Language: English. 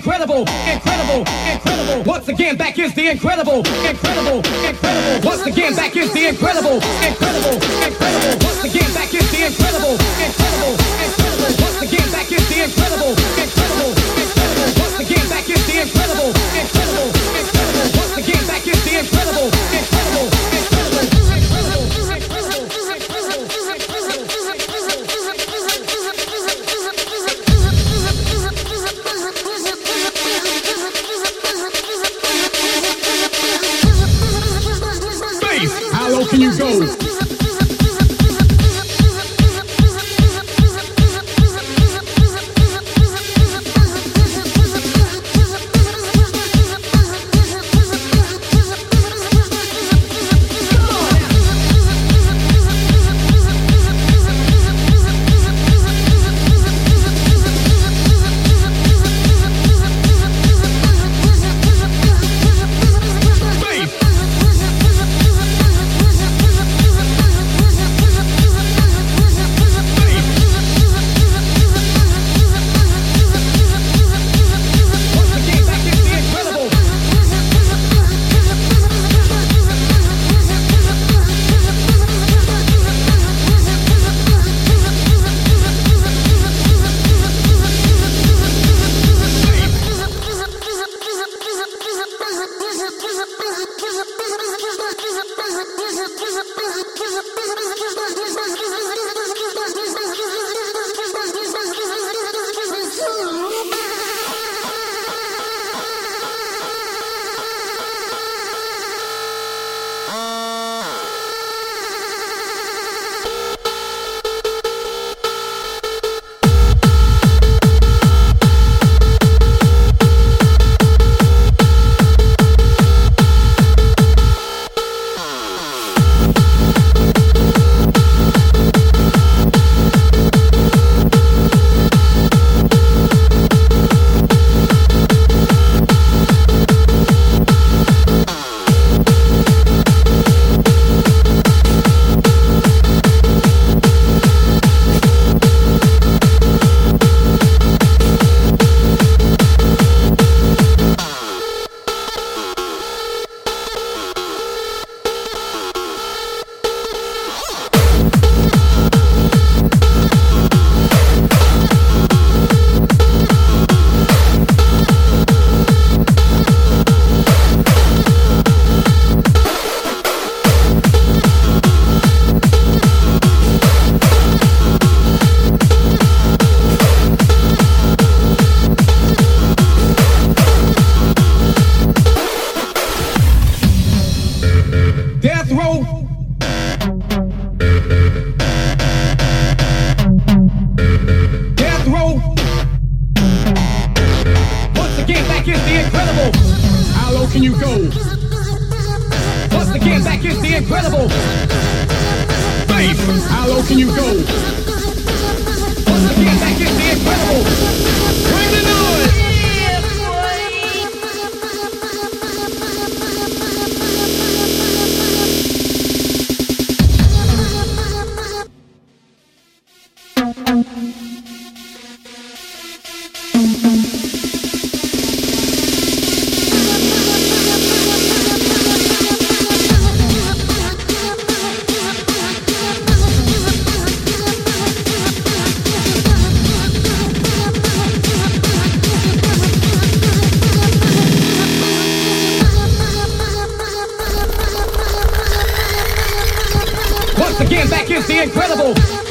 incredible, incredible, incredible. Once again, back is the incredible, incredible, incredible. Once again, back is the incredible, incredible, incredible. Once again, back is Death row. Death row. Once again, back is the incredible. how low can you go? Once again, back is the incredible. Bass, how low can you go? Once again, back is the incredible. Is the incredible.